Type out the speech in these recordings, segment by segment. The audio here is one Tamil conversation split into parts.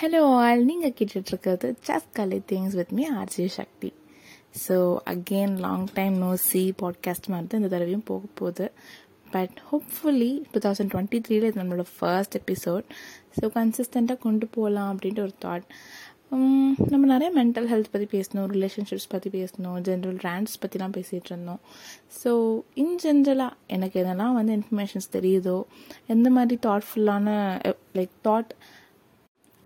ஹலோ ஆல் நீங்கள் கேட்டுட்ருக்கிறது just Kalai things with me RG Sakthi so again long time no see podcast மாதிரி தான் இந்த தடவையும் போக போகுது. But hopefully two thousand twenty த்ரீல இது நம்மளோட ஃபர்ஸ்ட் எபிசோட் ஸோ கன்சிஸ்டண்ட்டாக கொண்டு போகலாம் அப்படின்ட்டு ஒரு தாட் நம்ம நிறைய மென்டல் ஹெல்த் பற்றி பேசணும் ரிலேஷன்ஷிப்ஸ் பற்றி பேசணும் ஜென்ரல் ரேண்ட்ஸ் பற்றிலாம் பேசிகிட்டு இருந்தோம். ஸோ இன் ஜென்ரலாக எனக்கு எதெல்லாம் வந்து இன்ஃபர்மேஷன்ஸ் தெரியுதோ எந்த மாதிரி தாட்ஃபுல்லான லைக் தாட்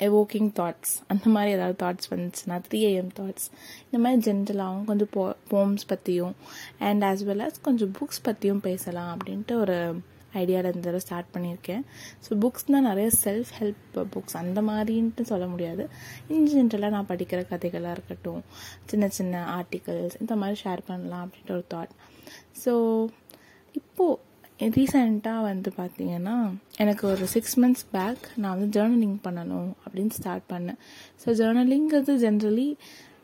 எவோக்கிங் தாட்ஸ் அந்த மாதிரி ஏதாவது தாட்ஸ் வந்துச்சுன்னா த்ரீ ஏஎம் தாட்ஸ் இந்த மாதிரி ஜென்ரலாகவும் கொஞ்சம் போ போம்ஸ் பற்றியும் அண்ட் ஆஸ் வெல் அஸ் கொஞ்சம் புக்ஸ் பற்றியும் பேசலாம் அப்படின்ட்டு ஒரு ஐடியாவில் இந்த தடவை ஸ்டார்ட் பண்ணியிருக்கேன். ஸோ புக்ஸ்னால் நிறைய செல்ஃப் ஹெல்ப் புக்ஸ் அந்த மாதிரின்ட்டு சொல்ல முடியாது. இன் ஜென்ரலாக நான் படிக்கிற கதைகளாக இருக்கட்டும் சின்ன சின்ன ஆர்டிகல்ஸ் இந்த மாதிரி ஷேர் பண்ணலாம் அப்படின்ட்டு ஒரு தாட் ஸோ இப்போது ரீசெண்டாக வந்து பார்த்தீங்கன்னா எனக்கு ஒரு சிக்ஸ் மந்த்ஸ் பேக் நான் வந்து ஜேர்னலிங் பண்ணணும் அப்படின்னு ஸ்டார்ட் பண்ணேன். ஸோ ஜேர்னலிங்கிறது ஜென்ரலி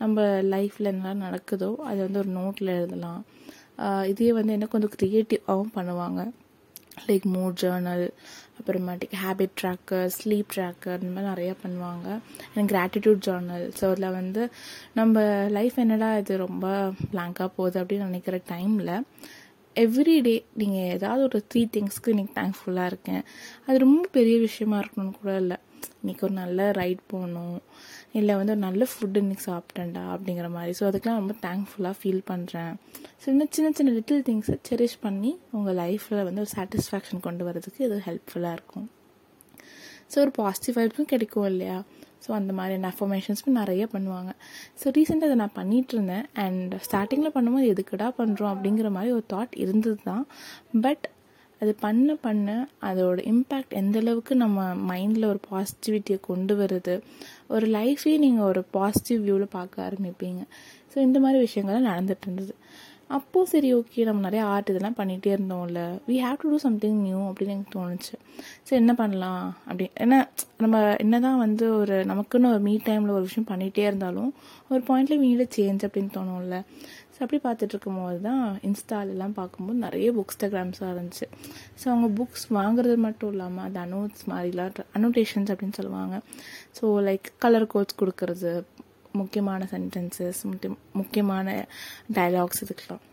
நம்ம லைஃப்பில் என்ன நடக்குதோ அது வந்து ஒரு நோட்டில் எழுதலாம். இதே வந்து என்ன கொஞ்சம் க்ரியேட்டிவாகவும் பண்ணுவாங்க. லைக் மூட் ஜேர்னல் அப்புறமேட்டுக்கு ஹேபிட் ட்ராக்கர் ஸ்லீப் ட்ராக்கர் இந்த மாதிரி நிறையா பண்ணுவாங்க. எனக்கு கிராட்டிடியூட் ஜேர்னல் ஸோ அதில் வந்து நம்ம லைஃப் என்னடா இது ரொம்ப பிளாங்காக போகுது அப்படின்னு நினைக்கிற டைமில் எவ்ரிடே நீங்கள் ஏதாவது ஒரு த்ரீ திங்ஸ்க்கு இன்றைக்கி தேங்க்ஃபுல்லாக இருக்கேன். அது ரொம்ப பெரிய விஷயமா இருக்கணும்னு கூட இல்லை. இன்றைக்கி ஒரு நல்ல ரைட் போகணும். இல்லை வந்து ஒரு நல்ல ஃபுட்டு இன்றைக்கி சாப்பிட்டேன்டா அப்படிங்கிற மாதிரி. ஸோ அதுக்கெலாம் ரொம்ப தேங்க்ஃபுல்லாக ஃபீல் பண்ணுறேன் ஸோ இன்னும் சின்ன சின்ன லிட்டில் திங்ஸை செரிஷ் பண்ணி உங்கள் லைஃப்பில் வந்து ஒரு சாட்டிஸ்ஃபேக்ஷன் கொண்டு வரதுக்கு இது ஹெல்ப்ஃபுல்லாக இருக்கும். ஸோ ஒரு பாசிட்டிவ் வைப்ஸும் கிடைக்கும் இல்லையா? ஸோ அந்த மாதிரியான அஃபர்மேஷன்ஸும் நிறைய பண்ணுவாங்க. ஸோ ரீசெண்டாக அதை நான் பண்ணிகிட்டு இருந்தேன் அண்ட் ஸ்டார்டிங்கில் பண்ணும்போது எதுக்குடா பண்ணுறோம் அப்படிங்கிற மாதிரி ஒரு தாட் இருந்தது தான். பட் அது பண்ண பண்ண அதோட இம்பேக்ட் எந்த அளவுக்கு நம்ம மைண்டில் ஒரு பாசிட்டிவிட்டியை கொண்டு வருது ஒரு லைஃபே நீங்கள் ஒரு பாசிட்டிவ் வியூவில் பார்க்க ஆரம்பிப்பீங்க. ஸோ இந்த மாதிரி விஷயங்கள்லாம் நடந்துட்டு இருந்தது. அப்போது சரி ஓகே நம்ம நிறைய ஆர்ட் இதெல்லாம் பண்ணிகிட்டே இருந்தோம்ல. We have to do something new அப்படின்னு எனக்கு தோணுச்சு. சரி என்ன பண்ணலாம்? அப்படி ஏன்னா நம்ம என்ன தான் வந்து ஒரு நமக்குன்னு ஒரு மீ டைமில் ஒரு விஷயம் பண்ணிகிட்டே இருந்தாலும் ஒரு பாயிண்ட்ல வீடு சேஞ்ச் அப்படின்னு தோணும்ல. ஸோ அப்படி பார்த்துட்டு இருக்கும்போது தான் இன்ஸ்டாலெலாம் பார்க்கும்போது நிறைய புக்ஸ்டாகிராம்ஸாக இருந்துச்சு. ஸோ அவங்க புக்ஸ் வாங்குறது மட்டும் இல்லாமல் அந்த அனோட்ஸ் மாதிரிலாம் அனோட்டேஷன்ஸ் அப்படின்னு சொல்லுவாங்க. ஸோ லைக் கலர் கோட்ஸ் கொடுக்கறது முக்கியமான சென்டென்சஸ் முக்கியமான டைலாக்ஸ் இதுக்கெலாம்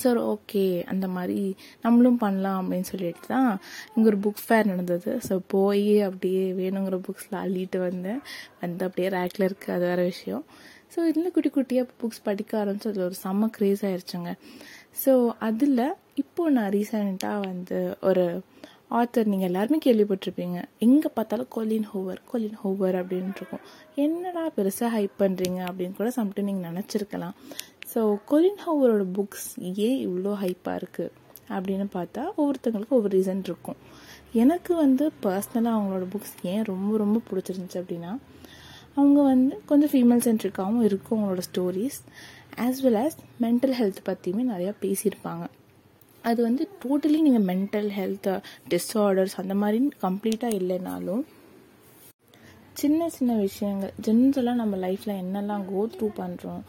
சார் ஓகே அந்த மாதிரி நம்மளும் பண்ணலாம் அப்படின்னு சொல்லிட்டு தான் இங்கே ஒரு புக் ஃபேர் நடந்தது. ஸோ போய் அப்படியே வேணுங்கிற புக்ஸ்லாம் அள்ளிட்டு வந்தேன். வந்து அப்படியே ரேக்கில் இருக்குது அது வேறு விஷயம். ஸோ இதில் குட்டி குட்டியாக புக்ஸ் படிக்க ஆரம்பிச்சு அதில் ஒரு செம்ம க்ரேஸ் ஆயிடுச்சுங்க ஸோ அதில் இப்போது நான் ரீசெண்டாக வந்து ஒரு ஆத்தர் நீங்கள் எல்லாருமே கேள்விப்பட்டிருப்பீங்க. எங்கே பார்த்தாலும் கொலின் ஹோவர் கொலின் ஹோவர் அப்படின்ட்டு இருக்கும். என்னடா பெருசாக ஹைப் பண்ணுறீங்க அப்படின்னு கூட சம்டைம் நீங்கள் நினச்சிருக்கலாம். ஸோ கொலின் ஹோவரோட புக்ஸ் ஏன் இவ்வளோ ஹைப்பாக இருக்குது அப்படின்னு பார்த்தா ஒவ்வொருத்தங்களுக்கும் ஒவ்வொரு ரீசன் இருக்கும். எனக்கு வந்து பர்சனலாக அவங்களோட புக்ஸ் ஏன் ரொம்ப ரொம்ப பிடிச்சிருந்துச்சு அப்படின்னா அவங்க வந்து கொஞ்சம் ஃபீமேல் சென்ட்ரிக்காகவும் இருக்கும் அவங்களோட stories as well as mental health பற்றியுமே நிறையா பேசியிருப்பாங்க. அது வந்து டோட்டலி நீங்கள் மென்டல் ஹெல்த் டிஸார்டர்ஸ் அந்த மாதிரி கம்ப்ளீட்டாக இல்லைனாலும் சின்ன சின்ன விஷயங்கள் ஜென்ரலாக நம்ம லைஃப்பில் என்னெல்லாம் கோ த்ரூ பண்ணுறோம்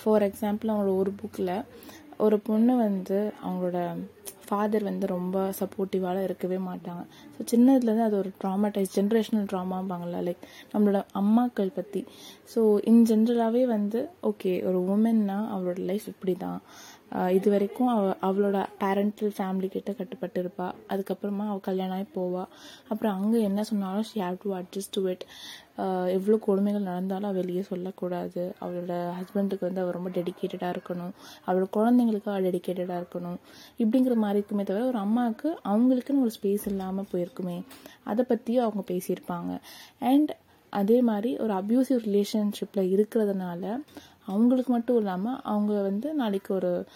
ஃபார் எக்ஸாம்பிள் அவங்களோட ஒரு புக்கில் ஒரு பொண்ணு வந்து அவங்களோட ஃபாதர் வந்து ரொம்ப சப்போர்ட்டிவாக இருக்கவே மாட்டாங்க. ஸோ சின்னதுலேருந்து அது ஒரு ட்ராமாடைஸ் ஜென்ரேஷனல் ட்ராமாம்பாங்கள லைக் நம்மளோட அம்மாக்கள் பற்றி ஸோ இன் ஜென்ரலாகவே வந்து ஓகே ஒரு உமன்னா அவளோட லைஃப் இப்படி தான் இது வரைக்கும் அவ அவளோட பேரண்டல் ஃபேமிலி கிட்ட கட்டுப்பட்டு இருப்பா அதுக்கப்புறமா அவள் கல்யாணம் ஆகி போவா. அப்புறம் அங்கே என்ன சொன்னாலும் she have to adjust to it எவ்வளோ கொடுமைகள் நடந்தாலும் அவள் வெளியே சொல்லக்கூடாது. அவளோட ஹஸ்பண்டுக்கு வந்து அவள் ரொம்ப டெடிக்கேட்டடாக இருக்கணும். அவளோட குழந்தைங்களுக்கு அவள் டெடிக்கேட்டடாக இருக்கணும். இப்படிங்கிற மாதிரி இருக்குமே தவிர ஒரு அம்மாவுக்கு அவங்களுக்குன்னு ஒரு ஸ்பேஸ் இல்லாமல் போயிருக்குமே அதை பற்றியும் அவங்க பேசியிருப்பாங்க. அண்ட் அதே மாதிரி ஒரு அப்யூசிவ் ரிலேஷன்ஷிப்பில் இருக்கிறதுனால அவங்களுக்கு மட்டும் இல்லாமல் அவங்க வந்து நாளைக்கு ஒரு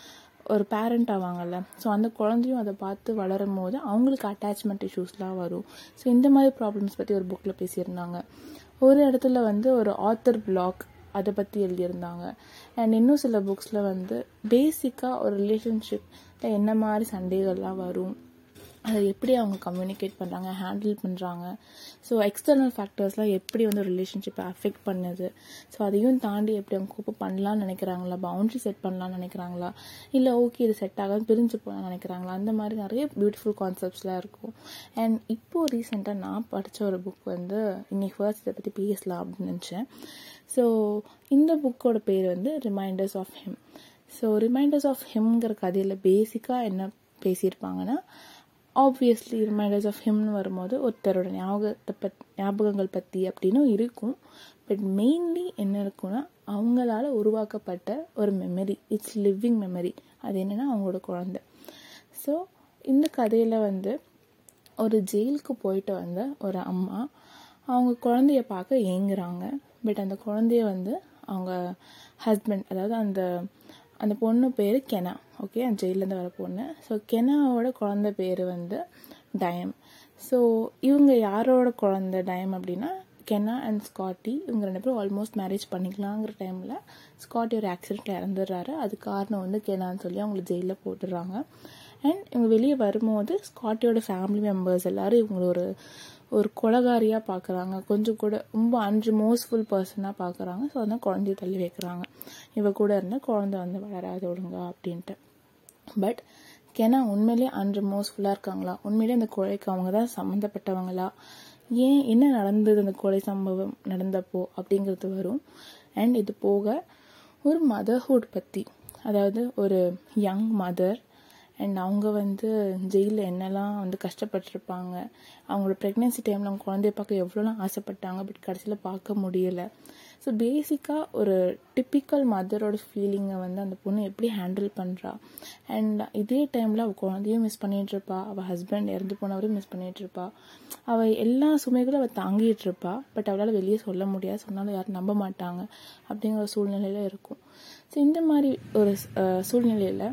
ஒரு பேரண்ட் ஆவாங்கல்ல. ஸோ அந்த குழந்தையும் அதை பார்த்து வளரும் போது அவங்களுக்கு அட்டாச்மெண்ட் இஷ்யூஸ்லாம் வரும். ஸோ இந்த மாதிரி ப்ராப்ளம்ஸ் பற்றி ஒரு புக்கில் பேசியிருந்தாங்க. ஒரு இடத்துல வந்து ஒரு ஆத்தர் பிளாக் அதை பற்றி எழுதியிருந்தாங்க. அண்ட் இன்னும் சில புக்ஸில் வந்து பேசிக்காக ஒரு ரிலேஷன்ஷிப்பில் என்ன மாதிரி சண்டைகள்லாம் வரும். அதை எப்படி அவங்க கம்யூனிகேட் பண்ணுறாங்க ஹேண்டில் பண்ணுறாங்க ஸோ எக்ஸ்டர்னல் ஃபேக்டர்ஸ்லாம் எப்படி வந்து ரிலேஷன்ஷிப்பை அஃபெக்ட் பண்ணுது. ஸோ அதையும் தாண்டி எப்படி அவங்க கோப்பை பண்ணலாம்னு நினைக்கிறாங்களா? பவுண்ட்ரி செட் பண்ணலாம்னு நினைக்கிறாங்களா? இல்லை ஓகே இது செட் ஆகாது பிரிஞ்சு போகலாம்னு நினைக்கிறாங்களா? அந்த மாதிரி நிறைய பியூட்டிஃபுல் கான்செப்ட்ஸ்லாம் இருக்கும். அண்ட் இப்போது ரீசெண்டாக நான் படித்த ஒரு புக் வந்து இன்னைக்கு ஃபர்ஸ்ட் இதை பற்றி பேசலாம் அப்படின்னு நினச்சேன். ஸோ இந்த புக்கோட பேர் வந்து reminders of him so reminders of ஹிம்ங்கிற கதையில் பேசிக்காக என்ன பேசியிருப்பாங்கன்னா ஆப்வியஸ்லி ரிமைண்டர்ஸ் ஆஃப் ஹிம்னு வரும்போது ஒருத்தரோட ஞாபகத்தை பத் ஞாபகங்கள் பற்றி அப்படின்னு இருக்கும். பட் மெயின்லி என்ன இருக்குன்னா அவங்களால உருவாக்கப்பட்ட ஒரு மெமரி இட்ஸ் லிவிங் மெமரி அது என்னென்னா அவங்களோட குழந்தை. ஸோ இந்த கதையில் வந்து ஒரு ஜெயிலுக்கு போயிட்டு வந்த ஒரு அம்மா அவங்க குழந்தைய பார்க்க ஏங்குறாங்க. பட் அந்த குழந்தைய வந்து அவங்க ஹஸ்பண்ட் அதாவது அந்த அந்த பொண்ணு பேர் கெனா. ஓகே அந்த ஜெயிலேருந்து வர பொண்ணு. ஸோ கெனாவோட குழந்த பேர் வந்து டயம். ஸோ இவங்க யாரோட குழந்த டயம் அப்படின்னா கெனா அண்ட் ஸ்காட்டி இவங்க ரெண்டு பேரும் ஆல்மோஸ்ட் மேரேஜ் பண்ணிக்கலாங்கிற டைமில் ஸ்காட்டி ஒரு ஆக்சிடெண்ட்டில் இறந்துடுறாரு. அது காரணம் வந்து கெனான்னு சொல்லி அவங்கள ஜெயிலில் போட்டுடுறாங்க. அண்ட் இவங்க வெளியே வரும்போது ஸ்காட்டியோட ஃபேமிலி மெம்பர்ஸ் எல்லோரும் இவங்கள ஒரு ஒரு கொலகாரியாக பார்க்குறாங்க கொஞ்சம் கூட ரொம்ப அன்ரிமோஸ்ஃபுல் பர்சனாக பார்க்குறாங்க ஸோ அதனால் குழந்தைய தள்ளி வைக்கிறாங்க. இவ கூட இருந்தால் குழந்தை வந்து வளராது ஒழுங்கா அப்படின்ட்டு. பட் கெனா உண்மையிலே அன்ரிமோஸ்ஃபுல்லாக இருக்காங்களா? உண்மையிலே அந்த கொலைக்கு அவங்க தான் சம்மந்தப்பட்டவங்களா? ஏன் என்ன நடந்தது அந்த கொலை சம்பவம் நடந்தப்போ அப்படிங்கிறது வரும். அண்ட் இது போக ஒரு மதர்ஹுட் பற்றி அதாவது ஒரு யங் மதர் அண்ட் அவங்க வந்து ஜெயிலில் என்னெல்லாம் வந்து கஷ்டப்பட்டிருப்பாங்க அவங்களோட ப்ரெக்னென்சி டைமில் அவங்க குழந்தைய பார்க்க எவ்வளோலாம் ஆசைப்பட்டாங்க பட் கடைசியில் பார்க்க முடியலை. ஸோ பேசிக்காக ஒரு டிப்பிக்கல் மதரோட ஃபீலிங்கை வந்து அந்த பொண்ணு எப்படி ஹேண்டில் பண்ணுறா அண்ட் இதே டைமில் அவள் குழந்தையும் மிஸ் பண்ணிகிட்ருப்பா அவள் ஹஸ்பண்ட் இறந்து போனவரையும் மிஸ் பண்ணிகிட்ருப்பா அவள் எல்லா சுமைகளும் அவள் தாங்கிட்டு இருப்பா பட் அவளால் வெளியே சொல்ல முடியாது சொன்னாலும் யாரும் நம்ப மாட்டாங்க அப்படிங்கிற ஒரு சூழ்நிலையில் இருக்கும். ஸோ இந்த மாதிரி ஒரு சூழ்நிலையில்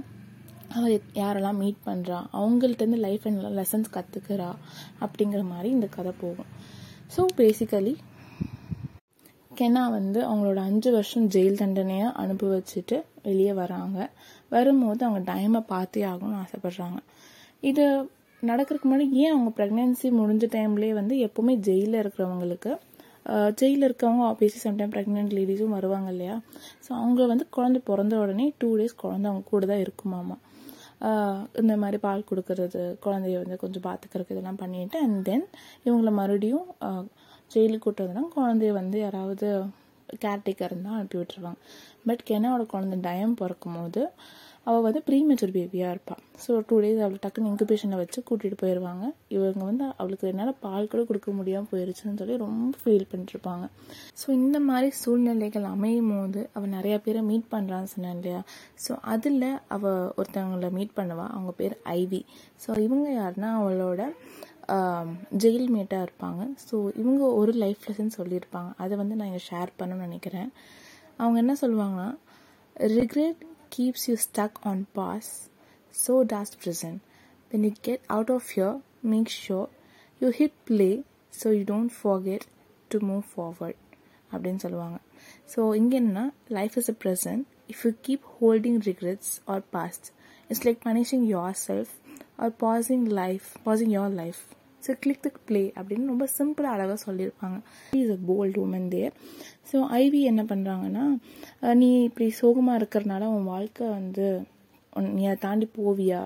அவள் யாரெல்லாம் மீட் பண்ணுறா அவங்கள்ட்டேருந்து லைஃப் அண்ட் லெசன்ஸ் கற்றுக்கிறா அப்படிங்கிற மாதிரி இந்த கதை போகும். ஸோ பேசிக்கலி கெனா வந்து அவங்களோட அஞ்சு வருஷம் ஜெயில் தண்டனையை அனுபவிச்சுட்டு வெளியே வராங்க. வரும்போது அவங்க டைமை பார்த்தே ஆகணும்னு ஆசைப்படுறாங்க. இது நடக்கிறதுக்கு முன்னாடி ஏன் அவங்க ப்ரெக்னென்சி முடிஞ்ச டைம்லேயே வந்து எப்போவுமே ஜெயிலில் இருக்கிறவங்களுக்கு ஜெயிலில் இருக்கவங்க ஆப்வியஸ்லி சம்டைம் ப்ரெக்னென்ட் லேடிஸும் வருவாங்க இல்லையா? ஸோ அவங்க வந்து குழந்தை பிறந்த உடனே டூ டேஸ் குழந்தை அவங்க கூட தான் இருக்குமாமா? இந்த மாதிரி பால் கொடுக்கறது குழந்தைய வந்து கொஞ்சம் பார்த்துக்கிறதுக்கு இதெல்லாம் பண்ணிட்டு அண்ட் தென் இவங்கள மறுபடியும் ஜெயிலுக்கு கூட்டு வந்தோன்னா குழந்தைய வந்து யாராவது கேர்டேக்கர் இருந்தால் அனுப்பி விட்டுருவாங்க. பட் கெனாவோட குழந்தை டயம் பிறக்கும் போது அவள் வந்து ப்ரீமெச்சூர் பேபியாக இருப்பாள் ஸோ டூ டேஸ் அவளை டக்குன்னு இன்குபேஷனில் வச்சு கூட்டிகிட்டு போயிடுவாங்க இவங்க வந்து அவளுக்கு என்னால் பால் கூட கொடுக்க முடியாமல் போயிருச்சுன்னு சொல்லி ரொம்ப ஃபீல் பண்ணிருப்பாங்க ஸோ இந்த மாதிரி சூழ்நிலைகள் அமையும் போது அவள் நிறையா பேரை மீட் பண்ணுறான்னு சொன்னேன் இல்லையா? ஸோ அதில் அவள் ஒருத்தவங்களை மீட் பண்ணுவா. அவங்க பேர் ஐவி. ஸோ இவங்க யாருன்னா அவளோட ஜெயில் மேட்டாக இருப்பாங்க. ஸோ இவங்க ஒரு லைஃப் லெசன் சொல்லியிருப்பாங்க. அதை வந்து நான் இங்கே ஷேர் பண்ணணும்னு நினைக்கிறேன். அவங்க என்ன சொல்லுவாங்கன்னா regret keeps you stuck on past, so does prison. When you get out of here, make sure you hit play so you don't forget to move forward. அப்படின்னு சொல்லுவாங்க ஸோ இங்கே என்ன life is a present if you keep holding regrets or past it's like punishing yourself or passing life passing your life So click the play அப்படின்னு ரொம்ப சிம்பிளாக அழகாக சொல்லியிருப்பாங்க. Is a bold woman there so Ivy என்ன பண்ணுறாங்கன்னா நீ இப்படி சோகமாக இருக்கிறனால உன் வாழ்க்கை வந்து நீ அதை தாண்டி போவியா?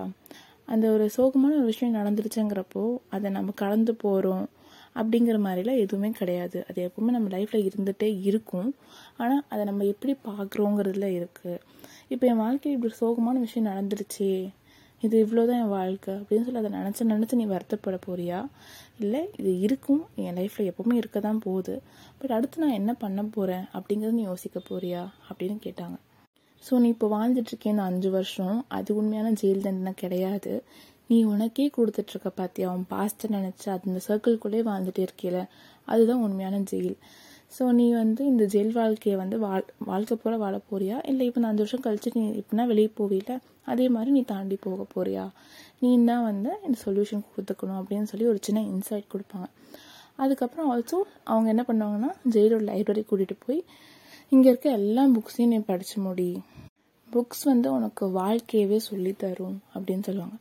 அந்த ஒரு சோகமான ஒரு விஷயம் நடந்துருச்சுங்கிறப்போ அதை நம்ம கலந்து போகிறோம் அப்படிங்கிற மாதிரிலாம் எதுவுமே கிடையாது. அது எப்பவுமே நம்ம லைஃப்பில் இருந்துகிட்டே இருக்கும். ஆனால் அதை நம்ம எப்படி பார்க்குறோங்கிறதுல இருக்குது இப்போ என் வாழ்க்கையில் இப்படி சோகமான விஷயம் நடந்துருச்சு இது இவ்வளோதான் என் வாழ்க்கை அப்படின்னு சொல்லி அதை நினச்சி நினச்சி நீ வருத்தப்பட போறியா? இல்லை இது இருக்கும். என் லைஃப்பில் எப்போவுமே இருக்க தான் போகுது. பட் அடுத்து நான் என்ன பண்ண போகிறேன் அப்படிங்கிறத நீ யோசிக்க போறியா? அப்படின்னு கேட்டாங்க. ஸோ நீ இப்போ வாழ்ந்துட்டுருக்கேன் இந்த அஞ்சு வருஷம் அது உண்மையான ஜெயில் தண்டனை கிடையாது. நீ உனக்கே கொடுத்துட்ருக்க பார்த்தியா அவன் பாஸ்ட்டை நினச்சி அந்த சர்க்கிள்குள்ளே வாழ்ந்துட்டு இருக்கில அதுதான் உண்மையான ஜெயில். ஸோ நீ வந்து இந்த ஜெயில் வாழ்க்கையை வந்து வாழ் வாழ்க்கை போல் வாழ போறியா? இல்லை இப்போ இந்த அஞ்சு வருஷம் கழிச்சு நீ இப்படின்னா வெளியே போவில அதே மாதிரி நீ தாண்டி போக போறியா? நீ தான் வந்து இந்த சொல்யூஷன் கொடுத்துக்கணும் அப்படின்னு சொல்லி ஒரு சின்ன இன்சைட் கொடுப்பாங்க. அதுக்கப்புறம் ஆல்சோ அவங்க என்ன பண்ணுவாங்கன்னா ஜெயிலோட லைப்ரரி கூட்டிகிட்டு போய் இங்கே இருக்க எல்லா புக்ஸையும் நீ படித்து முடி. புக்ஸ் வந்து உனக்கு வாழ்க்கையவே சொல்லி தரும் அப்படின்னு சொல்லுவாங்க.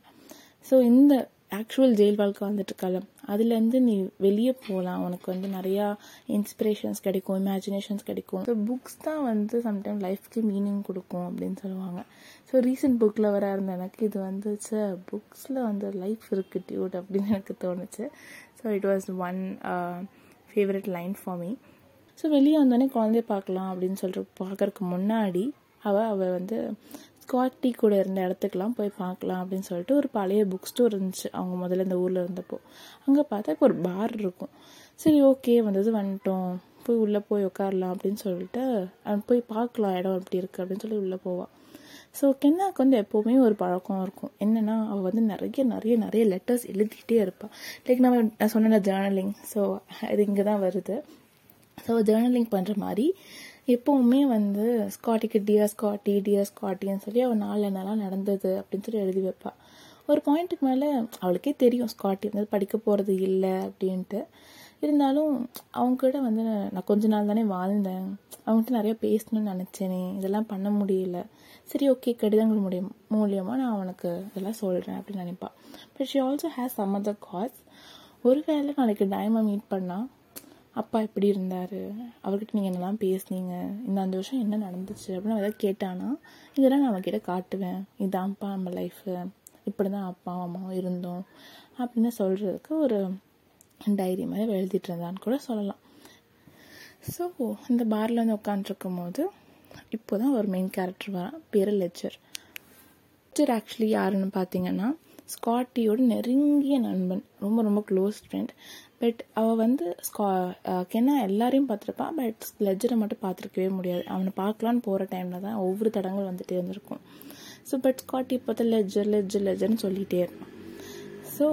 ஸோ இந்த ஆக்சுவல் ஜெயில் வாழ்க்கை வந்துட்டுருக்கல அதுலேருந்து நீ வெளியே போகலாம் உனக்கு வந்து நிறையா இன்ஸ்பிரேஷன்ஸ் கிடைக்கும் இமேஜினேஷன்ஸ் கிடைக்கும். ஸோ புக்ஸ் தான் வந்து சம்டைம் லைஃப்க்கு மீனிங் கொடுக்கும் அப்படின்னு சொல்லுவாங்க. ஸோ ரீசெண்ட் புக்கில் வர இருந்த எனக்கு இது வந்துச்சு புக்ஸில் வந்து லைஃப் இருக்கு டியூட் அப்படின்னு எனக்கு தோணுச்சு. So it was one favourite line for me so வெளியே வந்தோடனே குழந்தைய பார்க்கலாம் அப்படின்னு சொல்லிட்டு பார்க்குறக்கு முன்னாடி அவள் அவள் வந்து ஸ்காட்டி கூட இருந்த இடத்துக்குலாம் போய் பார்க்கலாம் அப்படின்னு சொல்லிட்டு ஒரு பழைய புக் ஸ்டோர் இருந்துச்சு. அவங்க முதல்ல இந்த ஊரில் இருந்தப்போ. அங்கே பார்த்தா இப்போ ஒரு பார் இருக்கும். சரி ஓகே வந்தது வந்துட்டோம். போய் உள்ளே போய் உட்காரலாம் அப்படின்னு சொல்லிட்டு அவன் போய் பார்க்கலாம் இடம் எப்படி இருக்குது அப்படின்னு சொல்லி உள்ளே போவாள் ஸோ கென்னாக்கு வந்து எப்போவுமே ஒரு பழக்கம் இருக்கும். என்னென்னா அவள் வந்து நிறைய நிறைய நிறைய லெட்டர்ஸ் எழுதிட்டே இருப்பாள் லைக் நம்ம நான் சொன்ன ஜேர்னலிங் ஸோ அது இங்கே தான் வருது. ஸோ ஜேர்னலிங் பண்ணுற மாதிரி எப்போவுமே வந்து ஸ்காட்டிக்கு டியர் ஸ்காட்டி டியர் ஸ்காட்டின்னு சொல்லி அவள் நாளில் என்னெல்லாம் நடந்தது? அப்படின்னு சொல்லி எழுதி வைப்பாள் ஒரு பாயிண்ட்டுக்கு மேலே அவளுக்கே தெரியும் ஸ்காட்டி வந்து படிக்க போகிறது இல்லை அப்படின்ட்டு. இருந்தாலும் அவங்ககிட்ட வந்து நான் கொஞ்ச நாள் தானே வாழ்ந்தேன். அவங்ககிட்ட நிறைய பேசணும்னு நினச்சேனே இதெல்லாம் பண்ண முடியல. சரி ஓகே கடிதங்கள் முடியும் மூலியமாக நான் அவனுக்கு இதெல்லாம் சொல்கிறேன் அப்படின்னு நினைப்பாள் but she also has some other cause ஒருவேளை நாளைக்கு டைமை மீட் பண்ணால் அப்பா எப்படி இருந்தார்? அவர்கிட்ட நீங்கள் என்னெல்லாம் பேசுனீங்க? இந்த அஞ்சு வருஷம் என்ன நடந்துச்சு? அப்படின்னு ஏதாவது கேட்டானா இதெல்லாம் நான் அவன்கிட்ட காட்டுவேன். இதான்ப்பா நம்ம லைஃபு இப்படி தான் அப்பா அம்மாவும் இருந்தோம். அப்படின்னு சொல்கிறதுக்கு ஒரு டைரி மாதிரி எழுதிட்டு இருந்தான்னு கூட சொல்லலாம். ஸோ இந்த பாரில் வந்து உட்காந்துருக்கும் போது இப்போ தான் ஒரு மெயின் கேரக்டர் வரான் பேர் லெச்சர் லெச்சர் ஆக்சுவலி யாருன்னு பார்த்தீங்கன்னா ஸ்காட்டியோட நெருங்கிய நண்பன். ரொம்ப ரொம்ப க்ளோஸ் ஃப்ரெண்ட் பட் அவள் வந்து ஸ்கா கென்னா எல்லாரையும் பார்த்துருப்பான் பட் லெஜரை மட்டும் பார்த்துருக்கவே முடியாது. அவனை பார்க்கலான்னு போகிற டைமில் தான் ஒவ்வொரு தடங்கள் வந்துட்டே இருந்திருக்கும். ஸோ பட் ஸ்காட்டி பார்த்தா லெஜர் லெஜர் லெஜர்னு சொல்லிகிட்டே இருப்பான் ஸோ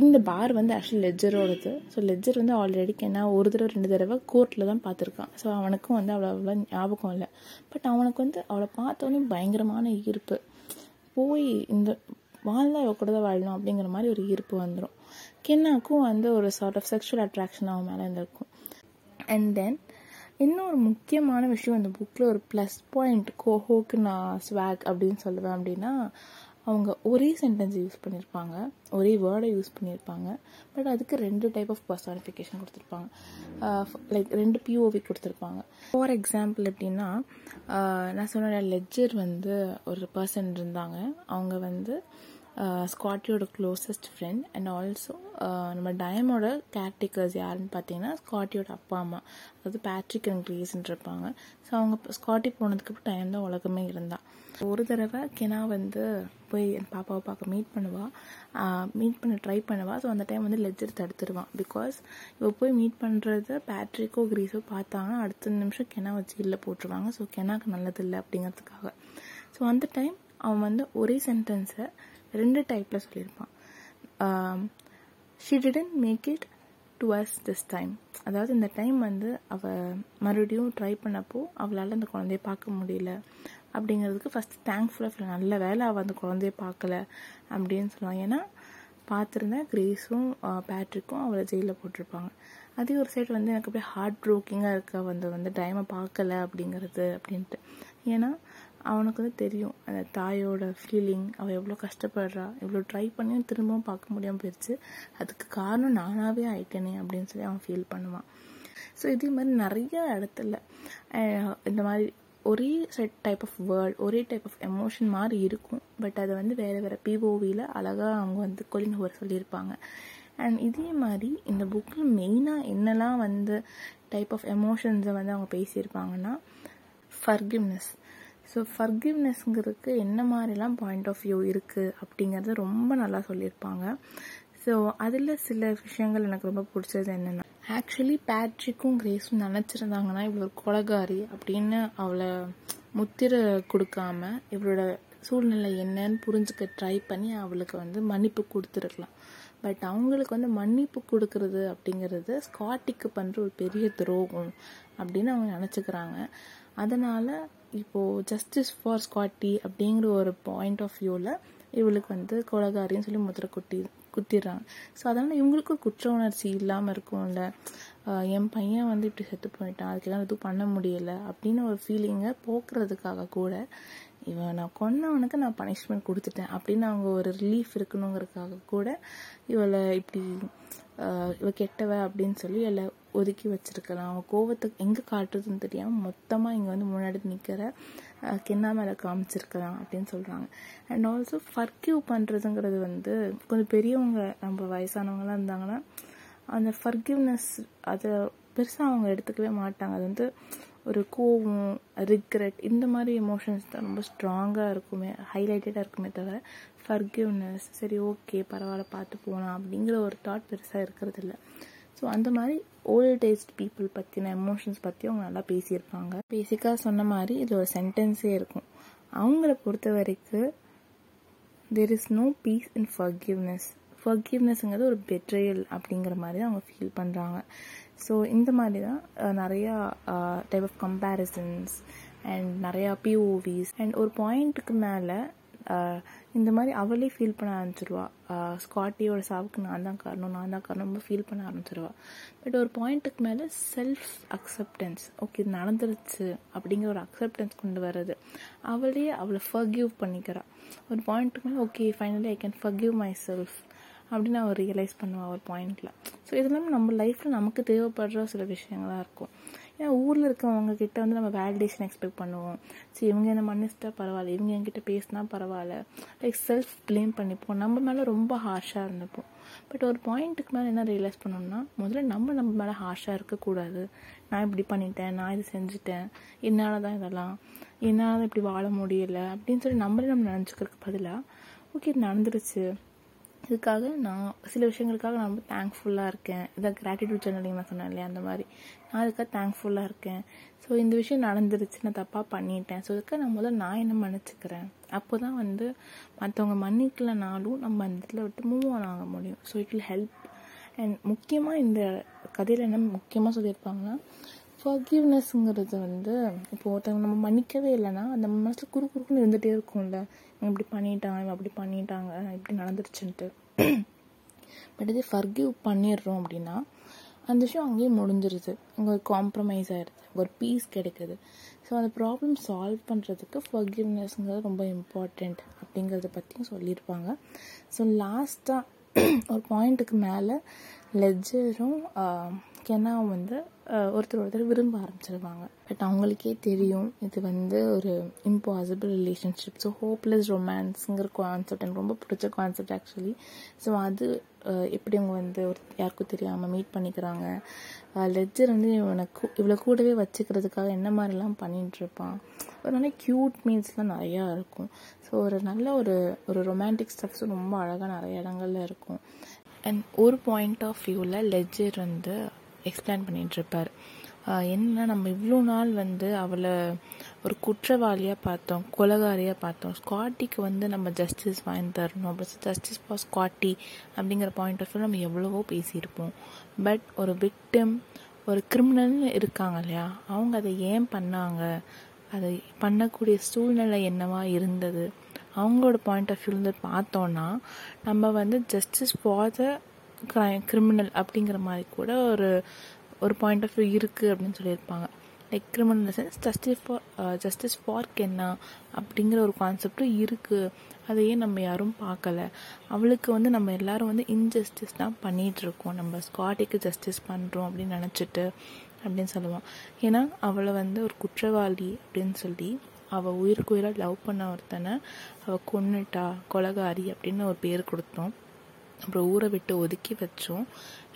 இந்த பார் வந்து ஆக்சுவலி லெஜரோடது ஸோ லெஜர் வந்து ஆல்ரெடி கென்னா ஒரு தடவை ரெண்டு தடவை கோர்ட்டில் தான் பார்த்துருக்கான். ஸோ அவனுக்கும் வந்து அவ்வளோ அவ்வளோ ஞாபகம் இல்லை. பட் அவனுக்கு வந்து அவளை பார்த்தோன்னே பயங்கரமான ஈர்ப்பு. போய் இந்த வாழ்ந்தா கூட தான் வாழணும் அப்படிங்கிற மாதிரி ஒரு ஈர்ப்பு வந்துடும் கென்னாக்கும் வந்து ஒரு சார்ட் ஆஃப் செக்ஷுவல் அட்ராக்ஷன் அவன் மேலே இருந்திருக்கும். அண்ட் தென் இன்னொரு முக்கியமான விஷயம் அந்த புக்கில் ஒரு ப்ளஸ் பாயிண்ட் கோஹோக்கு நான் ஸ்வாக் அப்படின்னு சொல்லுவேன் அப்படின்னா அவங்க ஒரே சென்டென்ஸ் யூஸ் பண்ணியிருப்பாங்க ஒரே வேர்டை யூஸ் பண்ணியிருப்பாங்க பட் அதுக்கு ரெண்டு டைப் ஆஃப் பர்சானிஃபிகேஷன் கொடுத்துருப்பாங்க. லைக் ரெண்டு பிஓவி கொடுத்துருப்பாங்க. ஃபார் எக்ஸாம்பிள் எப்படின்னா uh, நான் சொன்ன லெஜர் வந்து ஒரு பர்சன் இருந்தாங்க. அவங்க வந்து ஸ்காட்டியோட க்ளோசஸ்ட் ஃப்ரெண்ட் அண்ட் ஆல்சோ நம்ம டயமோட கேர்டேக்கர்ஸ் யாருன்னு பார்த்தீங்கன்னா ஸ்காட்டியோட அப்பா அம்மா. அதாவது பேட்ரிக் அண்ட் கிரேஸ்ன்னு இருப்பாங்க. ஸோ அவங்க ஸ்காட்டி போனதுக்கப்புறம் டைம் தான் உலகமே இருந்தா ஒரு தடவை கெனா வந்து போய் என் பாப்பாவை பார்க்க மீட் பண்ணுவாள் மீட் uh, பண்ண ட்ரை பண்ணுவா. ஸோ அந்த டைம் வந்து லெஜர் தடுத்துருவான். பிகாஸ் இவ போய் மீட் பண்ணுறது பேட்ரிக்கோ கிரீஸோ பார்த்தாங்கன்னா அடுத்த நிமிஷம் கெனா வச்சு இல்லை போட்டுருவாங்க. ஸோ கெனாக்கு நல்லதில்லை அப்படிங்கிறதுக்காக. ஸோ அந்த டைம் அவன் வந்து ஒரே சென்டென்ஸை ரெண்டு டைப்பில் சொல்லியிருப்பான். She didn't make it to us this time அதாவது இந்த டைம் வந்து அவள் மறுபடியும் ட்ரை பண்ணப்போ அவளால் அந்த குழந்தைய பார்க்க முடியல. அப்படிங்கிறதுக்கு ஃபஸ்ட்டு தேங்க்ஃபுல்லாக ஃபீல் நல்ல வேலை அவள் அந்த குழந்தைய பார்க்கல அப்படின்னு சொல்லுவாங்க. ஏன்னா பார்த்துருந்தேன் கிரேஸும் பேட்ரிக்கும் அவளை ஜெயிலில் போட்டிருப்பாங்க. அதே ஒரு சைடு வந்து எனக்கு அப்படியே ஹார்ட் ப்ரோக்கிங்காக இருக்க. வந்து வந்து டைமை பார்க்கல அப்படிங்கிறது அப்படின்ட்டு. ஏன்னா அவனுக்கு வந்து தெரியும். அந்த தாயோட ஃபீலிங் அவள் எவ்வளோ கஷ்டப்படுறா எவ்வளோ ட்ரை பண்ணியும் திரும்பவும் பார்க்க முடியாமல் போயிடுச்சு அதுக்கு காரணம் நானாகவே ஆயிட்டேனே அப்படின்னு சொல்லி அவன் ஃபீல் பண்ணுவான். ஸோ இதே மாதிரி நிறைய இடத்துல இந்த மாதிரி ஒரே செட் டைப் ஆஃப் வேர்ல்ட் ஒரே டைப் ஆஃப் எமோஷன் மாதிரி இருக்கும். பட் அதை வந்து வேறு வேறு பிஓவியில் அழகாக அவங்க வந்து கொலின் ஹோர் சொல்லியிருப்பாங்க. அண்ட் இதே மாதிரி இந்த புக்கில் மெயினாக என்னெல்லாம் வந்து டைப் ஆஃப் எமோஷன்ஸை வந்து அவங்க பேசியிருப்பாங்கன்னா ஃபர்கிவ்னஸ் ஸோ ஃபர்கிவ்னஸ்ங்கிறதுக்கு என்ன மாதிரிலாம் பாயிண்ட் ஆஃப் வியூ இருக்குது அப்படிங்கிறத ரொம்ப நல்லா சொல்லியிருப்பாங்க. ஸோ அதில் சில விஷயங்கள் எனக்கு ரொம்ப பிடிச்சது என்னென்னா ஆக்சுவலி பேட்ரிக்கும் கிரேஸும் நினச்சிருந்தாங்கன்னா இவ்வளோ கொலகாரி அப்படின்னு அவளை முத்திரை கொடுக்காம இவளோட சூழ்நிலை என்னன்னு புரிஞ்சுக்க ட்ரை பண்ணி அவளுக்கு வந்து மன்னிப்பு கொடுத்துருக்கலாம். பட் அவங்களுக்கு வந்து மன்னிப்பு கொடுக்கறது அப்படிங்கிறது ஸ்காட்டிக்கு பண்ணுற ஒரு பெரிய துரோகம் அப்படின்னு அவங்க நினச்சிக்கிறாங்க. அதனால் இப்போது ஜஸ்டிஸ் ஃபார் ஸ்காட்டி அப்படிங்கிற ஒரு பாயிண்ட் ஆஃப் வியூவில் இவளுக்கு வந்து கொலகாரின்னு சொல்லி முத்திரை குட்டி குத்திடுறாங்க. ஸோ அதனால் இவங்களுக்கும் குற்ற உணர்ச்சி இல்லாமல் இருக்கும்ல. என் பையன் வந்து இப்படி செத்து போயிட்டான் அதுக்கெல்லாம் எதுவும் பண்ண முடியல அப்படின்னு ஒரு ஃபீலிங்கை போக்குறதுக்காக கூட இவன் நான் கொன்னவனுக்கு நான் பனிஷ்மெண்ட் கொடுத்துட்டேன் அப்படின்னு அவங்க ஒரு ரிலீஃப் இருக்கணுங்கிறதுக்காக கூட இவளை இப்படி இவ கெட்டவ அப்படின்னு சொல்லி எல்லை ஒதுக்கி வச்சிருக்கலாம். அவன் கோவத்தை எங்கே காட்டுறதுன்னு தெரியாமல் மொத்தமாக இங்கே வந்து முன்னாடி நிற்கிற கென்னா மேலே காமிச்சிருக்கலாம் அப்படின்னு சொல்கிறாங்க அண்ட் ஆல்சோ ஃபர்கியூ பண்ணுறதுங்கிறது வந்து கொஞ்சம் பெரியவங்க நம்ம வயசானவங்களாம் இருந்தாங்கன்னா அந்த ஃபர்கிவ்னஸ் அதை பெருசாக அவங்க எடுத்துக்கவே மாட்டாங்க. அது வந்து ஒரு கோவம் ரிக்ரெட் இந்த மாதிரி எமோஷன்ஸ் தான் ரொம்ப ஸ்ட்ராங்காக இருக்குமே ஹைலைட்டடாக இருக்குமே தவிர ஃபர்கிவ்னஸ் சரி ஓகே பரவாயில்ல பார்த்து போகலாம் அப்படிங்கிற ஒரு தாட் பெருசாக இருக்கிறது இல்லை. ஸோ அந்த மாதிரி ஓல்ட் ஏஜ் பீப்புள் பற்றின எமோஷன்ஸ் பற்றி அவங்க நல்லா பேசியிருப்பாங்க. பேசிக்காக சொன்ன மாதிரி இது ஒரு சென்டென்ஸே இருக்கும். அவங்கள பொறுத்த வரைக்கும் there is no peace in forgiveness ஃபர்கிவ்னஸ்ங்கிறது ஒரு பெட்ரேயல் அப்படிங்கிற மாதிரி தான் அவங்க ஃபீல் பண்ணுறாங்க ஸோ இந்த மாதிரி தான் நிறையா டைப் ஆஃப் கம்பேரிசன்ஸ் அண்ட் நிறையா பிஓவிஸ் அண்ட் ஒரு பாயிண்ட்டுக்கு மேலே இந்த மாதிரி அவளே ஃபீல் பண்ண ஆரம்பிச்சிருவா. ஸ்காட்டியோட சாவுக்கு நான் தான் காரணம் நான் தான் காரணம் ரொம்ப ஃபீல் பண்ண ஆரம்பிச்சிருவா. பட் ஒரு பாயிண்ட்டுக்கு மேலே செல்ஃப் அக்செப்டன்ஸ் ஓகே இது நடந்துருச்சு அப்படிங்கிற ஒரு அக்செப்டன்ஸ் கொண்டு வர்றது. அவளே அவளை ஃபர்கியூவ் பண்ணிக்கிறா. ஒரு பாயிண்ட்டுக்கு மேலே okay finally I can forgive myself அப்படின்னு அவர் ரியலைஸ் பண்ணுவாள் ஒரு பாயிண்டில் ஸோ இதெல்லாம் நம்ம லைஃப்பில் நமக்கு தேவைப்படுற சில விஷயங்களாக இருக்கும். ஏன்னா ஊரில் இருக்கவங்க கிட்ட வந்து நம்ம வேலிடேஷன் எக்ஸ்பெக்ட் பண்ணுவோம். சரி இவங்க என்ன மன்னிச்சிட்டா பரவாயில்ல. இவங்க என்கிட்ட பேசினா பரவாயில்ல. லைக் செல்ஃப் ப்ளேம் பண்ணிப்போம். நம்ம மேலே ரொம்ப ஹார்ஷாக இருந்துப்போம். பட் ஒரு பாயிண்ட்டுக்கு மேலே என்ன ரியலைஸ் பண்ணோம்னா முதல்ல நம்ம நம்ம மேலே ஹார்ஷாக இருக்கக்கூடாது. நான் இப்படி பண்ணிட்டேன் நான் இது செஞ்சுட்டேன். என்னால் தான் இதெல்லாம். என்னால் தான் இப்படி வாழ முடியலை. அப்படின்னு சொல்லி நம்மளே நம்ம நினச்சிக்கிறதுக்கு பதிலாக ஓகே இது நடந்துருச்சு. இதுக்காக நான் சில விஷயங்களுக்காக நான் ரொம்ப தேங்க்ஃபுல்லாக இருக்கேன். இதான் கிராட்டிடியூட் ஜெர்னலிங் நான் சொன்னேன் இல்லையா அந்த மாதிரி. நான் அதுக்காக தேங்க்ஃபுல்லாக இருக்கேன். ஸோ இந்த விஷயம் நடந்துருச்சு நான் தப்பாக பண்ணிட்டேன். ஸோ இதுக்காக நான் முதல்ல நான் என்ன மன்னிச்சுக்கிறேன்? அப்போ தான் வந்து மற்றவங்க மன்னிக்கலனாலும் நம்ம அந்த இடத்துல விட்டு மூவ் ஆன் ஆக முடியும். So it will help and முக்கியமாக இந்த கதையில் என்ன முக்கியமாக சொல்லியிருப்பாங்கன்னா ஃபர்கிவ்னஸ்ங்கிறது வந்து இப்போ ஒருத்தவங்க நம்ம மன்னிக்கவே இல்லைன்னா அந்த மனசில் குறு குறுக்குன்னு இருந்துகிட்டே இருக்கும்ல. இவன் இப்படி பண்ணிட்டான் இவன் அப்படி பண்ணிட்டாங்க இப்படி நடந்துருச்சுன்ட்டு. பட் இதே ஃபர்கிவ் பண்ணிடுறோம் அப்படின்னா அந்த விஷயம் அங்கேயே முடிஞ்சிருது. அங்கே ஒரு காம்ப்ரமைஸ் ஆயிடுது. ஒரு பீஸ் கிடைக்குது. ஸோ அந்த ப்ராப்ளம் சால்வ் பண்ணுறதுக்கு ஃபர்கிவ்னஸ்ங்கிறது ரொம்ப இம்பார்ட்டண்ட் அப்படிங்கிறத பற்றியும் சொல்லியிருப்பாங்க. ஸோ லாஸ்ட்டாக ஒரு பாயிண்ட்டுக்கு மேலே லெஜரும் கெனாவும் வந்து ஒருத்தர் ஒருத்தர் விரும்ப ஆரம்பிச்சிருவாங்க. பட் அவங்களுக்கே தெரியும் இது வந்து ஒரு இம்பாசிபிள் ரிலேஷன்ஷிப் ஸோ ஹோப்லெஸ் ரொமான்ஸுங்கிற கான்செப்ட் எனக்கு ரொம்ப பிடிச்ச கான்செப்ட் ஆக்சுவலி ஸோ அது எப்படி அவங்க வந்து ஒரு யாருக்கும் தெரியாமல் மீட் பண்ணிக்கிறாங்க. லெஜர் வந்து இவனுக்கு இவ்வளோ கூடவே வச்சுக்கிறதுக்காக என்ன மாதிரிலாம் பண்ணிகிட்ருப்பான் இருப்பான். ஒரு நல்ல க்யூட் மீன்ஸ்லாம் நிறையா இருக்கும். ஸோ ஒரு நல்ல ஒரு ஒரு ரொமான்டிக் ஸ்டப்ஸும் ரொம்ப அழகாக நிறைய இடங்கள்ல இருக்கும். அண்ட் ஒரு பாயிண்ட் ஆஃப் வியூவில் லெஜர் வந்து எக்ஸ்பிளைன் பண்ணிகிட்ருப்பார் என்ன என்னன்னா நம்ம இவ்வளோ நாள் வந்து அவளை ஒரு குற்றவாளியாக பார்த்தோம் கொலகாரியாக பார்த்தோம். ஸ்காட்டிக்கு வந்து நம்ம ஜஸ்டிஸ் வாங்கி தரணும். அப்படி ஜஸ்டிஸ் ஃபார் ஸ்காட்டி அப்படிங்கிற பாயிண்ட் ஆஃப் வியூ நம்ம எவ்வளவோ பேசியிருப்போம். பட் ஒரு விக்டிம் ஒரு கிரிமினல்னு இருக்காங்க இல்லையா? அவங்க அதை ஏன் பண்ணாங்க? அதை பண்ணக்கூடிய சூழ்நிலை என்னவா இருந்தது? அவங்களோட பாயிண்ட் ஆஃப் வியூலேருந்து பார்த்தோன்னா நம்ம வந்து ஜஸ்டிஸ் ஃபார் த கிரிமினல் அப்படிங்கிற மாதிரி கூட ஒரு ஒரு பாயிண்ட் ஆஃப் வியூ இருக்குது அப்படின்னு சொல்லியிருப்பாங்க. Like criminal sense justice for justice for Kenna அப்படிங்கிற ஒரு கான்செப்டும் இருக்குது அதையே நம்ம யாரும் பார்க்கல. அவளுக்கு வந்து நம்ம எல்லாரும் வந்து இன்ஜஸ்டிஸ் தான் பண்ணிகிட்ருக்கோம் இருக்கோம் நம்ம ஸ்காட்டிக்கு ஜஸ்டிஸ் பண்ணுறோம் அப்படின்னு நினச்சிட்டு அப்படின்னு சொல்லுவான் ஏன்னா அவளை வந்து ஒரு குற்றவாளி அப்படின்னு சொல்லி அவள் உயிருக்கு உயிராக லவ் பண்ண ஒருத்தனை அவள் கொன்னுட்டா கொலகாரி அப்படின்னு ஒரு பேர் கொடுத்தோம். அப்புறம் ஊரை விட்டு ஒதுக்கி வச்சோம்.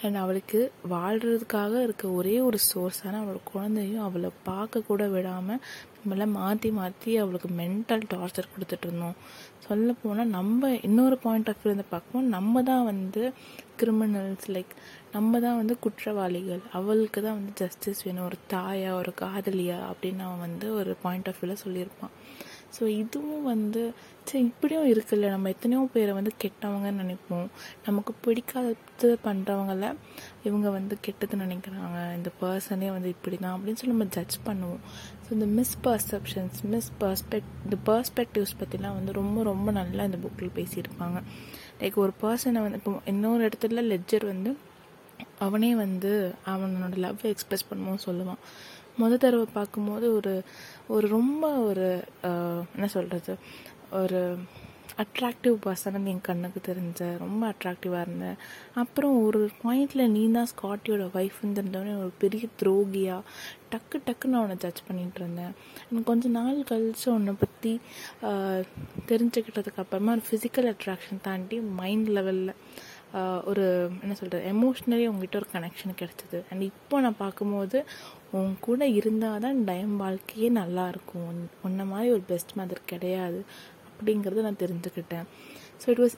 அண்ட் அவளுக்கு வாழ்கிறதுக்காக இருக்க ஒரே ஒரு சோர்ஸான அவளோட குழந்தையும் அவளை பார்க்க கூட விடாமல் நம்மளை மாற்றி மாற்றி அவளுக்கு மென்டல் டார்ச்சர் கொடுத்துட்டு இருந்தோம். சொல்ல போனால் நம்ம இன்னொரு பாயிண்ட் ஆஃப் வியூ இருந்து பார்க்கும்போது நம்ம தான் வந்து கிரிமினல்ஸ் லைக் நம்ம தான் வந்து குற்றவாளிகள். அவளுக்கு தான் வந்து ஜஸ்டிஸ் வேணும். ஒரு தாயா ஒரு காதலியா அப்படின்னு அவன் வந்து ஒரு பாயிண்ட் ஆஃப் வியூவில் சொல்லியிருப்பான். ஸோ இதுவும் வந்து சரி இப்படியும் இருக்குல்ல. நம்ம எத்தனையோ பேரை வந்து கெட்டவங்கன்னு நினைப்போம். நமக்கு பிடிக்காதது பண்ணுறவங்கள இவங்க வந்து கெட்டது நினைக்கிறாங்க. இந்த பர்சனே வந்து இப்படி தான் அப்படின்னு சொல்லி நம்ம ஜட்ஜ் பண்ணுவோம். ஸோ இந்த மிஸ்பர்செப்ஷன்ஸ் மிஸ் பர்ஸ்பெக்ட் இந்த பர்ஸ்பெக்டிவ்ஸ் பற்றிலாம் வந்து ரொம்ப ரொம்ப நல்லா இந்த புக்கில் பேசியிருப்பாங்க. லைக் ஒரு பர்சனை வந்து இப்போ இன்னொரு இடத்துல லெஜர் வந்து அவனே வந்து அவனோட லவ் எக்ஸ்பிரஸ் பண்ணுவோம் சொல்லுவான். முத தடவை பார்க்கும்போது ஒரு ஒரு ரொம்ப ஒரு என்ன சொல்கிறது ஒரு அட்ராக்டிவ் பர்சனாக என் கண்ணுக்கு தெரிஞ்ச ரொம்ப அட்ராக்டிவாக இருந்தேன் அப்புறம் ஒரு பாயிண்டில் நீ தான் ஸ்காட்டியோட ஒய்ஃப்னு தெரிஞ்சவொடனே ஒரு பெரிய துரோகியாக டக்கு டக்குன்னு அவனை ஜட்ஜ் பண்ணிகிட்டு இருந்தேன். எனக்கு கொஞ்ச நாள் கழித்து உன்னை பற்றி தெரிஞ்சுக்கிட்டதுக்கு அப்புறமா ஒரு ஃபிசிக்கல் அட்ராக்ஷன் தாண்டி மைண்ட் லெவலில் ஒரு என்ன சொல்கிறது எமோஷ்னலி உங்ககிட்ட ஒரு கனெக்ஷன் கிடச்சிது. அண்ட் இப்போ நான் பார்க்கும்போது உன் கூட இருந்தால் தான் டைம் வாழ்க்கையே நல்லா இருக்கும். உன்- உன்ன மாதிரி ஒரு பெஸ்ட் மதர் கிடையாது. அப்படிங்கிறத நான் தெரிஞ்சுக்கிட்டேன். So it was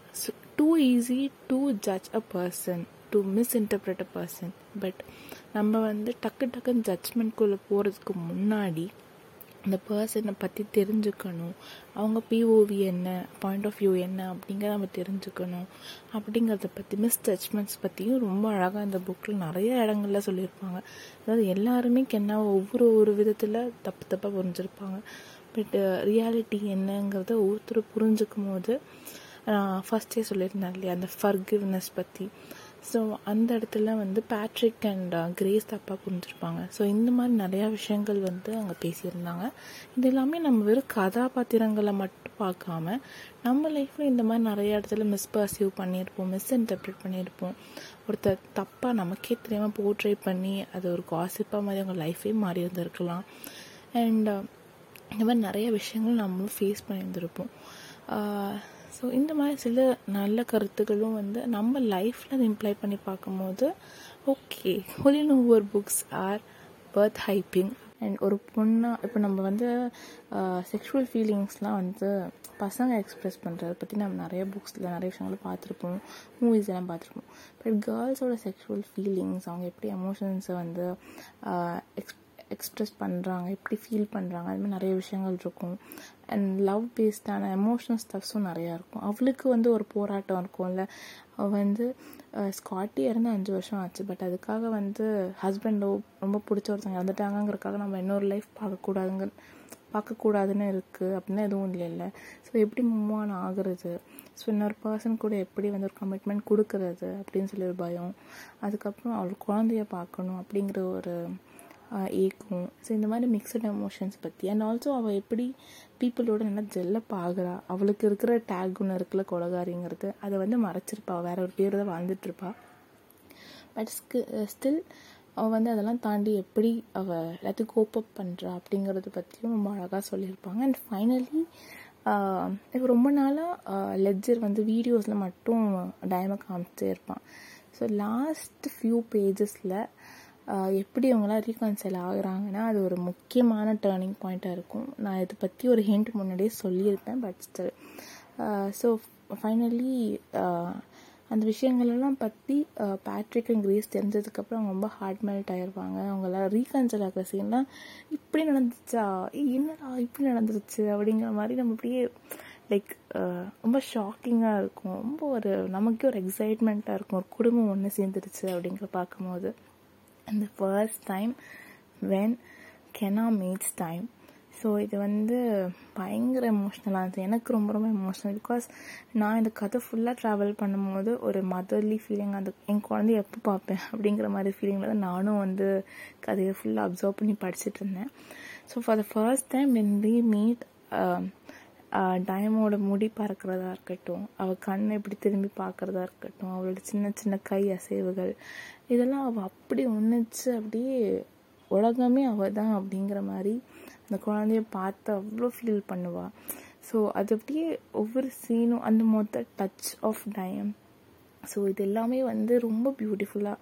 too easy to judge a person to misinterpret a person but நம்ம வந்து டக்கு டக்குன்னு ஜட்ஜ்மெண்ட்குள்ளே போகிறதுக்கு முன்னாடி அந்த பர்சனை பற்றி தெரிஞ்சுக்கணும். அவங்க பிஓவி என்ன பாயிண்ட் ஆஃப் வியூ என்ன அப்படிங்கிறத நம்ம தெரிஞ்சுக்கணும். அப்படிங்கிறத பற்றி மிஸ் ஜட்ஜ்மெண்ட்ஸ் பற்றியும் ரொம்ப அழகாக இந்த புக்கில் நிறைய இடங்கள்ல சொல்லியிருப்பாங்க. அதாவது எல்லாருமே கென்னா ஒவ்வொரு ஒரு விதத்தில் தப்பு தப்பாக புரிஞ்சிருப்பாங்க. பட் ரியாலிட்டி என்னங்கிறத ஒருத்தர் புரிஞ்சுக்கும் போது ஃபஸ்ட்டே சொல்லியிருந்தேன் இல்லையா அந்த ஃபர்கிவ்னஸ் பற்றி ஸோ அந்த இடத்துல வந்து பேட்ரிக் அண்ட் கிரேஸ் தப்பாக புரிஞ்சிருப்பாங்க. ஸோ இந்த மாதிரி நிறையா விஷயங்கள் வந்து அங்கே பேசியிருந்தாங்க. இது எல்லாமே நம்ம வெறும் கதாபாத்திரங்களை மட்டும் பார்க்காம நம்ம லைஃப்பில் இந்த மாதிரி நிறைய இடத்துல மிஸ்பர்சீவ் பண்ணியிருப்போம் மிஸ் இன்டர்பிரேட் பண்ணியிருப்போம். ஒருத்தர் தப்பாக நமக்கே தெரியாமல் போர்ட்ரேட் பண்ணி அது ஒரு காசிப்பாக மாதிரி அவங்க லைஃபே மாறி இருந்திருக்கலாம் அண்ட் இந்த மாதிரி நிறைய விஷயங்கள் நம்மளும் ஃபேஸ் பண்ணியிருந்திருப்போம். ஸோ இந்த மாதிரி சில நல்ல கருத்துக்களும் வந்து நம்ம லைஃப்பில் அதை இம்ப்ளை பண்ணி பார்க்கும்போது okay Colleen Hoover books are worth hyping and ஒரு பொண்ணாக இப்போ நம்ம வந்து செக்ஷுவல் ஃபீலிங்ஸ்லாம் வந்து பசங்க எக்ஸ்ப்ரெஸ் பண்ணுறத பற்றி நம்ம நிறைய புக்ஸில் நிறைய விஷயங்களை பார்த்துருப்போம் மூவிஸ் எல்லாம் பார்த்துருப்போம். பட் கேர்ள்ஸோட செக்ஷுவல் ஃபீலிங்ஸ் அவங்க எப்படி எமோஷன்ஸை வந்து எக்ஸ் எக்ஸ்ப்ரெஸ் பண்ணுறாங்க எப்படி ஃபீல் பண்ணுறாங்க அது மாதிரி நிறைய விஷயங்கள் இருக்கும். அண்ட் லவ் பேஸ்டான எமோஷனல் ஸ்டஃப்ஸும் நிறையா இருக்கும். அவளுக்கு வந்து ஒரு போராட்டம் இருக்கும்ல. அவள் வந்து ஸ்காட்டி இருந்து அஞ்சு வருஷம் ஆச்சு. பட் அதுக்காக வந்து ஹஸ்பண்டோ ரொம்ப பிடிச்ச ஒருத்தவங்க இறந்துட்டாங்கங்கிறதுக்காக நம்ம இன்னொரு லைஃப் பார்க்கக்கூடாதுங்க பார்க்கக்கூடாதுன்னு இருக்குது அப்படின்னா எதுவும் இல்லை ஸோ எப்படி மூவ் ஆன் ஆகுறது? ஸோ இன்னொரு பர்சன் கூட எப்படி வந்து ஒரு கமிட்மெண்ட் கொடுக்கறது? அப்படின்னு சொல்லி ஒரு பயம். அதுக்கப்புறம் அவள் குழந்தைய பார்க்கணும் அப்படிங்கிற ஒரு ஏக்கும் ஸோ இந்த மாதிரி மிக்சட் எமோஷன்ஸ் பற்றி அண்ட் ஆல்சோ அவள் எப்படி பீப்புளோட நல்லா ஜெல்லப் ஆகிறா அவளுக்கு இருக்கிற டேக் ஒன்று இருக்குல்ல கொலகாரிங்கிறது. அதை வந்து மறைச்சிருப்பா. வேற ஒரு பேர் தான் வாழ்ந்துட்டுருப்பா. பட் ஸ்டில் uh, அவள் வந்து அதெல்லாம் தாண்டி எப்படி அவள் எல்லாத்தையும் கோப்பப் பண்ணுறா அப்படிங்கிறத பற்றியும் ரொம்ப அழகாக சொல்லியிருப்பாங்க. அண்ட் ஃபைனலி இப்போ ரொம்ப நாளாக லெட்ஜர் வந்து வீடியோஸில் மட்டும் டயமை காமிச்சிட்டே இருப்பான் ஸோ லாஸ்ட் ஃபியூ பேஜஸில் எப்படி அவங்களாம் ரீகன்சைல் ஆகுறாங்கன்னா அது ஒரு முக்கியமான டேர்னிங் பாயிண்ட்டாக இருக்கும். நான் இதை பற்றி ஒரு ஹிண்ட் முன்னாடியே சொல்லியிருப்பேன் பட் ஸ்டில் ஸோ ஃபைனலி அந்த விஷயங்களெல்லாம் பற்றி பேட்ரிக் அண்ட் கிரேஸ் தெரிஞ்சதுக்கப்புறம் அவங்க ரொம்ப ஹார்ட் மெல்ட் ஆயிடுவாங்க அவங்களாம் ரீகன்சல் ஆகிற சீன்லாம் இப்படி நடந்துச்சா? ஏய், என்னடா இப்படி நடந்துருச்சு? அப்படிங்கிற மாதிரி நம்ம அப்படியே லைக் ரொம்ப ஷாக்கிங்காக இருக்கும். ரொம்ப ஒரு நமக்கே ஒரு எக்ஸைட்மெண்ட்டாக இருக்கும். ஒரு குடும்பம் ஒன்று சேர்ந்துருச்சு அப்படிங்கிற பார்க்கும்போது. அந்த first time when Kenna meets time so இது வந்து பயங்கர எமோஷ்னலாக இருந்துச்சு. எனக்கு ரொம்ப ரொம்ப எமோஷ்னல் பிகாஸ் நான் இந்த கதை ஃபுல்லாக ட்ராவல் பண்ணும்போது ஒரு மதர்லி ஃபீலிங் அந்த என் குழந்தைய எப்போ பார்ப்பேன் அப்படிங்கிற மாதிரி ஃபீலிங்கில் தான் நானும் வந்து கதையை ஃபுல்லாக அப்சர்வ் பண்ணி படிச்சுட்டு இருந்தேன். So for the first time when we meet டயமோட முடி பறக்கிறதா இருக்கட்டும் அவள் கண்ணை எப்படி திரும்பி பார்க்குறதா இருக்கட்டும் அவளோட சின்ன சின்ன கை அசைவுகள் இதெல்லாம் அவள் அப்படி ஒன்றுச்சு அப்படியே உலகமே அவள் தான் அப்படிங்கிற மாதிரி அந்த குழந்தைய பார்த்து அவ்வளோ ஃபீல் பண்ணுவாள் ஸோ அது அப்படியே ஒவ்வொரு சீனும் அந்த மொத்த டச் ஆஃப் டயம் ஸோ இது எல்லாமே வந்து ரொம்ப பியூட்டிஃபுல்லாக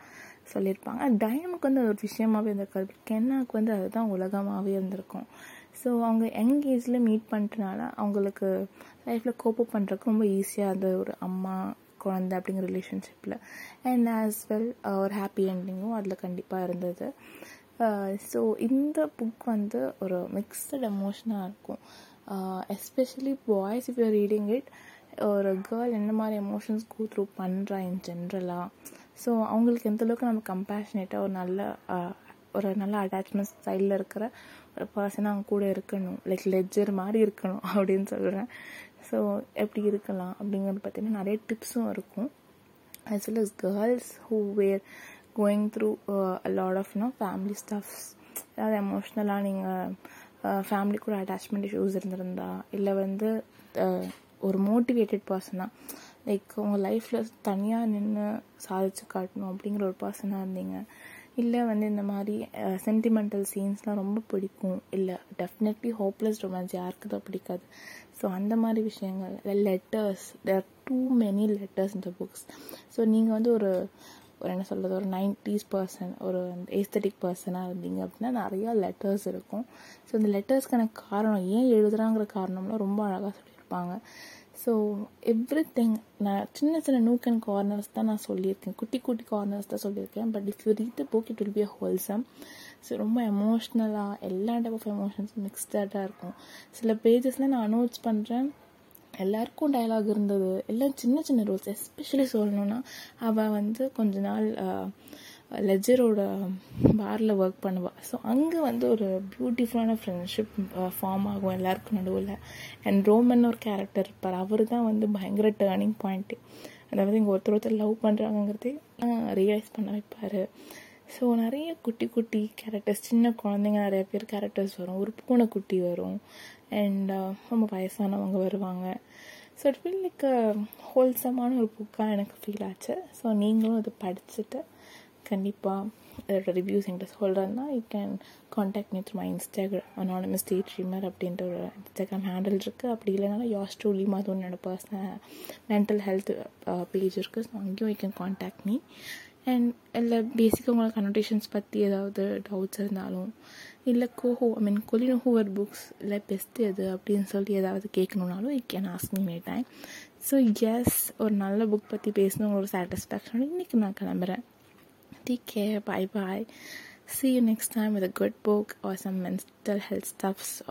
சொல்லியிருப்பாங்க. டயமுக்கு வந்து ஒரு விஷயமாவே இருந்திருக்காது. கென்னாக்கு வந்து அதுதான் உலகமாகவே இருந்திருக்கும். ஸோ அவங்க யங் ஏஜில் மீட் பண்ணிட்டனால அவங்களுக்கு லைஃப்பில் கோப்பப் பண்ணுறதுக்கு ரொம்ப ஈஸியாக அந்த ஒரு அம்மா குழந்தை அப்படிங்கிற ரிலேஷன்ஷிப்பில் அண்ட் ஆஸ் வெல் ஒரு ஹாப்பி என்டிங்கும் அதில் கண்டிப்பாக இருந்தது. ஸோ இந்த புக் வந்து ஒரு மிக்சட் எமோஷனாக இருக்கும். Especially boys if you reading it ஒரு கேர்ள் என்ன மாதிரி எமோஷன்ஸ் கோ த்ரூ பண்ணுறா இன் ஜென்ரலாக ஸோ அவங்களுக்கு எந்த அளவுக்கு நம்ம கம்பேஷனேட்டாக ஒரு நல்ல ஒரு நல்ல அட்டாச்மெண்ட் ஸ்டைலில் இருக்கிற ஒரு பர்சனாக அவங்க கூட இருக்கணும். லைக் லெஜர் மாதிரி இருக்கணும் அப்படின்னு சொல்கிறேன் ஸோ எப்படி இருக்கலாம் அப்படிங்கிறது பார்த்தீங்கன்னா நிறைய டிப்ஸும் இருக்கும். As well as girls who were going through uh, a lot of you know family stuffs ஏதாவது எமோஷ்னலாக நீங்கள் ஃபேமிலி uh, கூட அட்டாச்மெண்ட் இஷ்யூஸ் இருந்திருந்தா இல்லை வந்து uh, ஒரு மோட்டிவேட்டட் பர்சனாக லைக் உங்கள் லைஃப்பில் தனியாக நின்று சாதிச்சு காட்டணும் அப்படிங்கிற ஒரு பர்சனாக இருந்தீங்க. இல்லை வந்து இந்த மாதிரி சென்டிமெண்டல் சீன்ஸ்லாம் ரொம்ப பிடிக்கும். இல்லை டெஃபினெட்லி ஹோப்லெஸ் ரொமான்ஸ் யாருக்கு தான் பிடிக்காது. ஸோ அந்த மாதிரி விஷயங்கள் letters there too many letters இந்த புக்ஸ் ஸோ நீங்கள் வந்து ஒரு ஒரு என்ன சொல்கிறது ஒரு நைன்டிஸ் பர்சன் ஒரு ஏஸ்தட்டிக் பர்சனாக இருந்தீங்க அப்படின்னா நிறையா லெட்டர்ஸ் இருக்கும். ஸோ இந்த லெட்டர்ஸ்க்கான காரணம் ஏன் எழுதுகிறாங்கிற காரணம்லாம் ரொம்ப அழகாக சொல்லியிருப்பாங்க. ஸோ எவ்ரி திங் நான் சின்ன சின்ன நூக் அண்ட் கார்னர்ஸ் தான் நான் சொல்லியிருக்கேன். குட்டி குட்டி கார்னர்ஸ் தான் சொல்லியிருக்கேன். But if you read the book it will be a wholesome so ரொம்ப எமோஷ்னலாக எல்லா டைப் ஆஃப் எமோஷன்ஸும் மிக்ஸ்டாக இருக்கும். சில பேஜஸில் நான் அனௌன்ஸ் பண்ணுறேன் எல்லாருக்கும் டைலாக் இருந்தது. எல்லாம் சின்ன சின்ன ரூல்ஸ் எஸ்பெஷலி சொல்லணும்னா அவள் வந்து கொஞ்ச நாள் லெஜரோட பாரில் ஒர்க் பண்ணுவாள் ஸோ அங்கே வந்து ஒரு பியூட்டிஃபுல்லான ஃப்ரெண்ட்ஷிப் ஃபார்ம் ஆகும் எல்லாருக்கும் நடுவில். அண்ட் ரோமன் ஒரு கேரக்டர் இருப்பார். அவர் தான் வந்து பயங்கர டேர்னிங் பாயிண்ட்டு அதாவது இங்கே ஒருத்தர் ஒருத்தர் லவ் பண்ணுறாங்கிறதே ரியலைஸ் பண்ண வைப்பார். ஸோ நிறைய குட்டி குட்டி கேரக்டர்ஸ் சின்ன குழந்தைங்க நிறைய பேர் கேரக்டர்ஸ் வரும். ஒரு பூனைக்குட்டி வரும். அண்ட் ரொம்ப வயசானவங்க வருவாங்க. ஸோ இட் ஃபீல் லைக் ஹோல்சமான ஒரு புக்காக எனக்கு ஃபீல் ஆச்சு. ஸோ நீங்களும் அதை படிச்சுட்டு கண்டிப்பாக அதோட ரிவ்யூஸ் என்கிட்ட சொல்கிறேன்னா you can contact me through my Instagram anonymous daydreamer அப்படின்ற ஒரு இன்ஸ்டாகிராம் ஹேண்டில் இருக்குது அப்படி இல்லைனாலும் யாஸ் ட்ரூலி மாதிரி என்னோட பர்சனல் மென்டல் ஹெல்த் பேஜ் இருக்குது ஸோ அங்கேயும் you can contact me and இல்லை பேசிக்காக உங்களோட கனோட்டேஷன்ஸ் பற்றி ஏதாவது டவுட்ஸ் இருந்தாலும் இல்லை CoHo I mean Colleen Hoover books இல்லை பெஸ்ட் எது அப்படின்னு சொல்லி ஏதாவது கேட்கணுன்னாலும் you can ask me may time so yes ஒரு நல்ல புக் பற்றி பேசணும் ஒரு சாட்டிஸ்ஃபேக்ஷன் இன்றைக்கி நான் கிளம்புறேன். Take care. Bye bye. See you next time with a good book or some mental health stuffs.